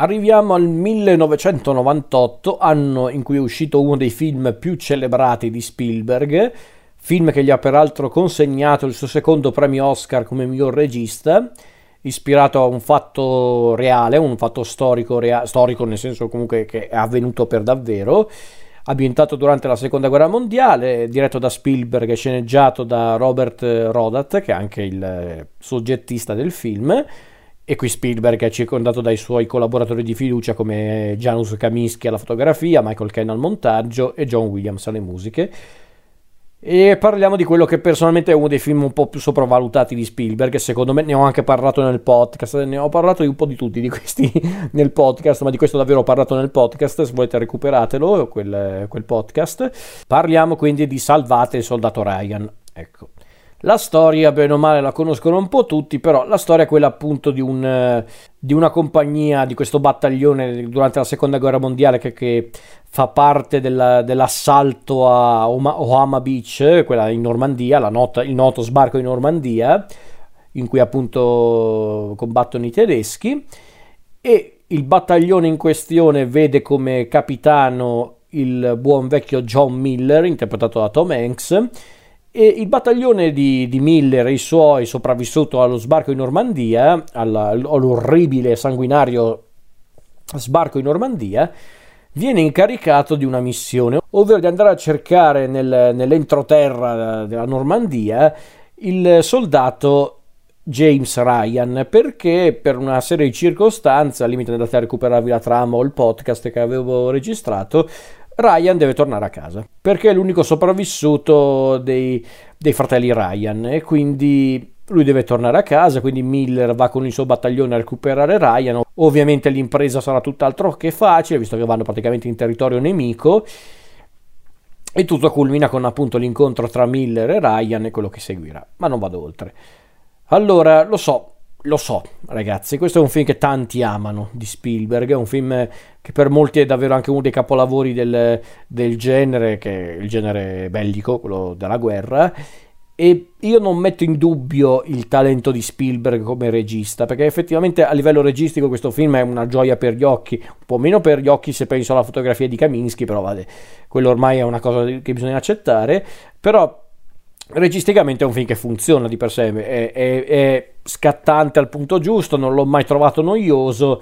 Arriviamo al 1998, anno in cui è uscito uno dei film più celebrati di Spielberg, film che gli ha peraltro consegnato il suo secondo premio Oscar come miglior regista, ispirato a un fatto reale, un fatto storico, rea- storico nel senso comunque che è avvenuto per davvero, ambientato durante la seconda guerra mondiale, diretto da Spielberg e sceneggiato da Robert Rodat, che è anche il soggettista del film e qui Spielberg è circondato dai suoi collaboratori di fiducia come Janusz Kaminski alla fotografia, Michael Ken al montaggio e John Williams alle musiche. E parliamo di quello che personalmente è uno dei film un po' più sopravvalutati di Spielberg, secondo me ne ho anche parlato nel podcast, ne ho parlato di un po' di tutti di questi nel podcast, ma di questo davvero ho parlato nel podcast, se volete recuperatelo, quel, quel podcast. Parliamo quindi di Salvate il soldato Ryan, ecco. La storia, bene o male, la conoscono un po' tutti, però la storia è quella appunto di, un, di una compagnia, di questo battaglione durante la seconda guerra mondiale che, che fa parte della, dell'assalto a Ohama Beach, quella in Normandia, nota, il noto sbarco in Normandia, in cui appunto combattono i tedeschi, e il battaglione in questione vede come capitano il buon vecchio John Miller, interpretato da Tom Hanks, e il battaglione di, di Miller e i suoi sopravvissuto allo sbarco in Normandia, all'orribile sanguinario sbarco in Normandia, viene incaricato di una missione, ovvero di andare a cercare nel, nell'entroterra della Normandia il soldato James Ryan perché per una serie di circostanze, al limite andate a recuperarvi la trama o il podcast che avevo registrato, Ryan deve tornare a casa perché è l'unico sopravvissuto dei, dei fratelli Ryan e quindi lui deve tornare a casa, quindi Miller va con il suo battaglione a recuperare Ryan. Ovviamente l'impresa sarà tutt'altro che facile, visto che vanno praticamente in territorio nemico. E tutto culmina con appunto l'incontro tra Miller e Ryan e quello che seguirà. Ma non vado oltre. Allora, lo so, lo so, ragazzi, questo è un film che tanti amano di Spielberg, è un film che per molti è davvero anche uno dei capolavori del, del genere, che è il genere bellico, quello della guerra. E io non metto in dubbio il talento di Spielberg come regista, perché effettivamente a livello registico questo film è una gioia per gli occhi, un po' meno per gli occhi se penso alla fotografia di Kaminsky, però vabbè, quello ormai è una cosa che bisogna accettare. Però registicamente è un film che funziona di per sé, è, è, è, scattante al punto giusto, non l'ho mai trovato noioso,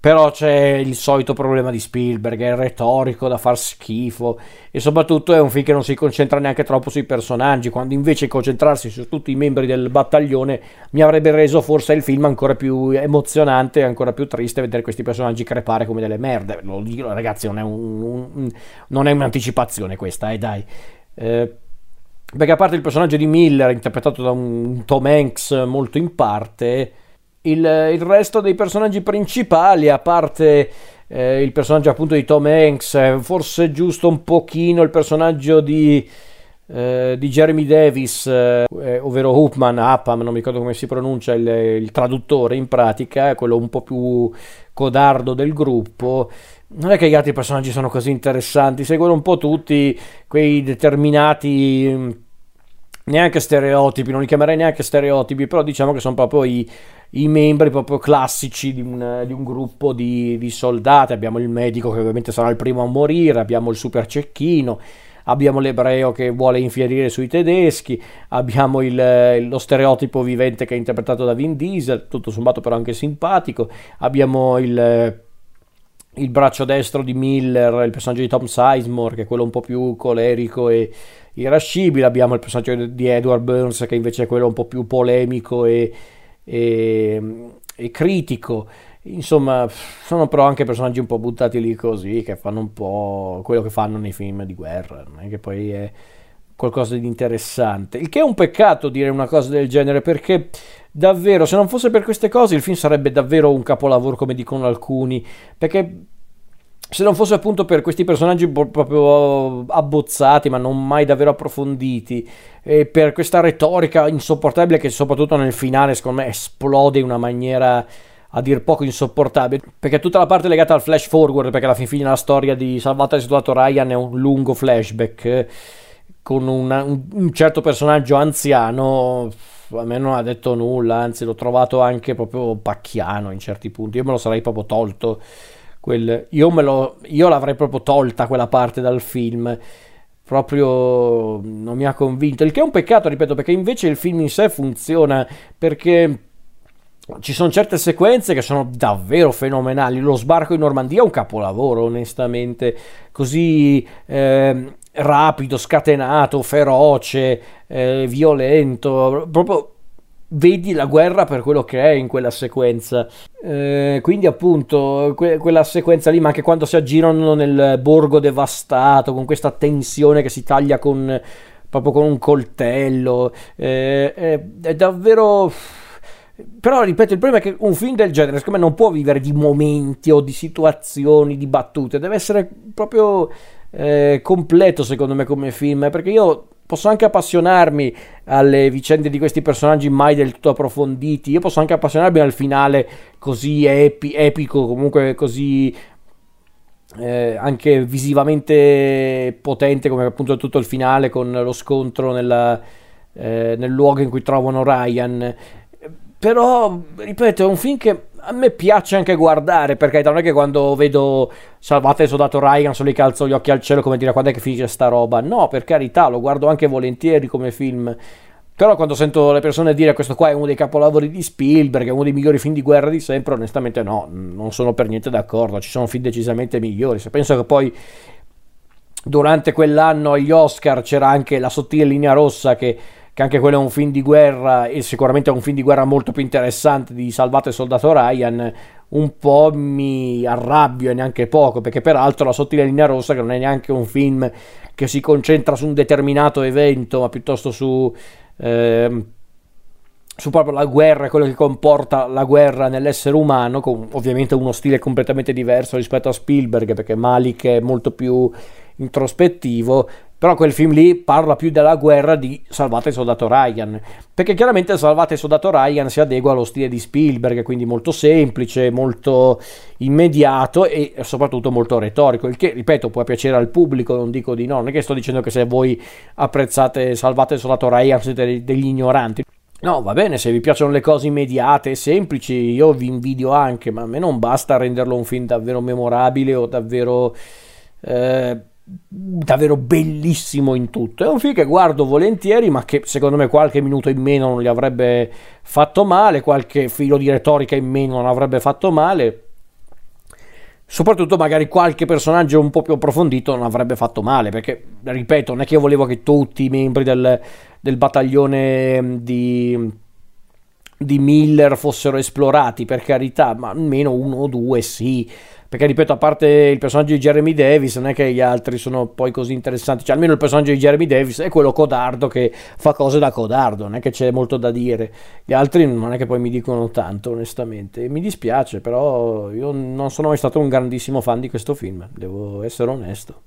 però c'è il solito problema di Spielberg, è retorico da far schifo e soprattutto è un film che non si concentra neanche troppo sui personaggi, quando invece concentrarsi su tutti i membri del battaglione mi avrebbe reso forse il film ancora più emozionante e ancora più triste vedere questi personaggi crepare come delle merde, lo dico ragazzi, non è, un, un, non è un'anticipazione questa, eh dai. Eh, perché a parte il personaggio di Miller, interpretato da un Tom Hanks molto in parte, il, il resto dei personaggi principali, a parte eh, il personaggio appunto di Tom Hanks, forse giusto un pochino il personaggio di, eh, di Jeremy Davis, eh, ovvero Hoopman, Appam, non mi ricordo come si pronuncia, il, il traduttore in pratica, quello un po' più codardo del gruppo non è che gli altri personaggi sono così interessanti, seguono un po' tutti quei determinati mm, neanche stereotipi, non li chiamerei neanche stereotipi, però diciamo che sono proprio i, i membri proprio classici di un, di un gruppo di, di, soldati. Abbiamo il medico che ovviamente sarà il primo a morire, abbiamo il super cecchino, abbiamo l'ebreo che vuole infierire sui tedeschi, abbiamo il, lo stereotipo vivente che è interpretato da Vin Diesel, tutto sommato però anche simpatico, abbiamo il il braccio destro di Miller, il personaggio di Tom Sizemore, che è quello un po' più colerico e irascibile. Abbiamo il personaggio di Edward Burns, che invece è quello un po' più polemico e, e, e critico. Insomma, sono però anche personaggi un po' buttati lì così, che fanno un po' quello che fanno nei film di guerra, che poi è qualcosa di interessante. Il che è un peccato dire una cosa del genere, perché davvero, se non fosse per queste cose, il film sarebbe davvero un capolavoro, come dicono alcuni, perché se non fosse appunto per questi personaggi proprio abbozzati, ma non mai davvero approfonditi, e per questa retorica insopportabile che soprattutto nel finale, secondo me, esplode in una maniera a dir poco insopportabile perché tutta la parte legata al flash forward perché alla fin fine la storia di Salvata il soldato Ryan è un lungo flashback con una, un, certo personaggio anziano a me non ha detto nulla, anzi l'ho trovato anche proprio pacchiano in certi punti. Io me lo sarei proprio tolto. Quel, io, lo, io l'avrei proprio tolta quella parte dal film. Proprio non mi ha convinto. Il che è un peccato, ripeto, perché invece il film in sé funziona perché ci sono certe sequenze che sono davvero fenomenali. Lo sbarco in Normandia è un capolavoro, onestamente. Così eh, rapido, scatenato, feroce, eh, violento. Proprio vedi la guerra per quello che è in quella sequenza. Eh, quindi, appunto, que- quella sequenza lì, ma anche quando si aggirano nel borgo devastato, con questa tensione che si taglia con proprio con un coltello. Eh, è, è davvero però, ripeto, il problema è che un film del genere, secondo me, non può vivere di momenti o di situazioni, di battute. Deve essere proprio eh, completo, secondo me, come film. Perché io posso anche appassionarmi alle vicende di questi personaggi mai del tutto approfonditi. Io posso anche appassionarmi al finale così epi- epico, comunque così eh, anche visivamente potente, come appunto tutto il finale con lo scontro nella, eh, nel luogo in cui trovano Ryan. Però, ripeto, è un film che a me piace anche guardare, perché non è che quando vedo Salvate il soldato Ryan solo gli calzo gli occhi al cielo come dire quando è che finisce sta roba. No, per carità, lo guardo anche volentieri come film. Però quando sento le persone dire questo qua è uno dei capolavori di Spielberg, è uno dei migliori film di guerra di sempre, onestamente no, non sono per niente d'accordo, ci sono film decisamente migliori. Se penso che poi durante quell'anno agli Oscar c'era anche La sottile linea rossa che che anche quello è un film di guerra e sicuramente è un film di guerra molto più interessante di Salvato il soldato Ryan, un po' mi arrabbio e neanche poco, perché peraltro La sottile linea rossa, che non è neanche un film che si concentra su un determinato evento, ma piuttosto su... Eh, su proprio la guerra e quello che comporta la guerra nell'essere umano, con ovviamente uno stile completamente diverso rispetto a Spielberg, perché Malik è molto più introspettivo, però quel film lì parla più della guerra di Salvate il soldato Ryan, perché chiaramente Salvate il soldato Ryan si adegua allo stile di Spielberg, quindi molto semplice, molto immediato e soprattutto molto retorico, il che, ripeto, può piacere al pubblico, non dico di no, non è che sto dicendo che se voi apprezzate Salvate il soldato Ryan siete degli ignoranti. No, va bene, se vi piacciono le cose immediate e semplici, io vi invidio anche, ma a me non basta renderlo un film davvero memorabile o davvero... Eh, davvero bellissimo in tutto. È un film che guardo volentieri, ma che secondo me qualche minuto in meno non gli avrebbe fatto male, qualche filo di retorica in meno non avrebbe fatto male. Soprattutto magari qualche personaggio un po' più approfondito non avrebbe fatto male, perché ripeto, non è che io volevo che tutti i membri del, del battaglione di, di Miller fossero esplorati, per carità, ma almeno uno o due sì perché ripeto a parte il personaggio di Jeremy Davis non è che gli altri sono poi così interessanti. Cioè almeno il personaggio di Jeremy Davis è quello codardo che fa cose da codardo non è che c'è molto da dire. Gli altri non è che poi mi dicono tanto onestamente. Mi dispiace però io non sono mai stato un grandissimo fan di questo film devo essere onesto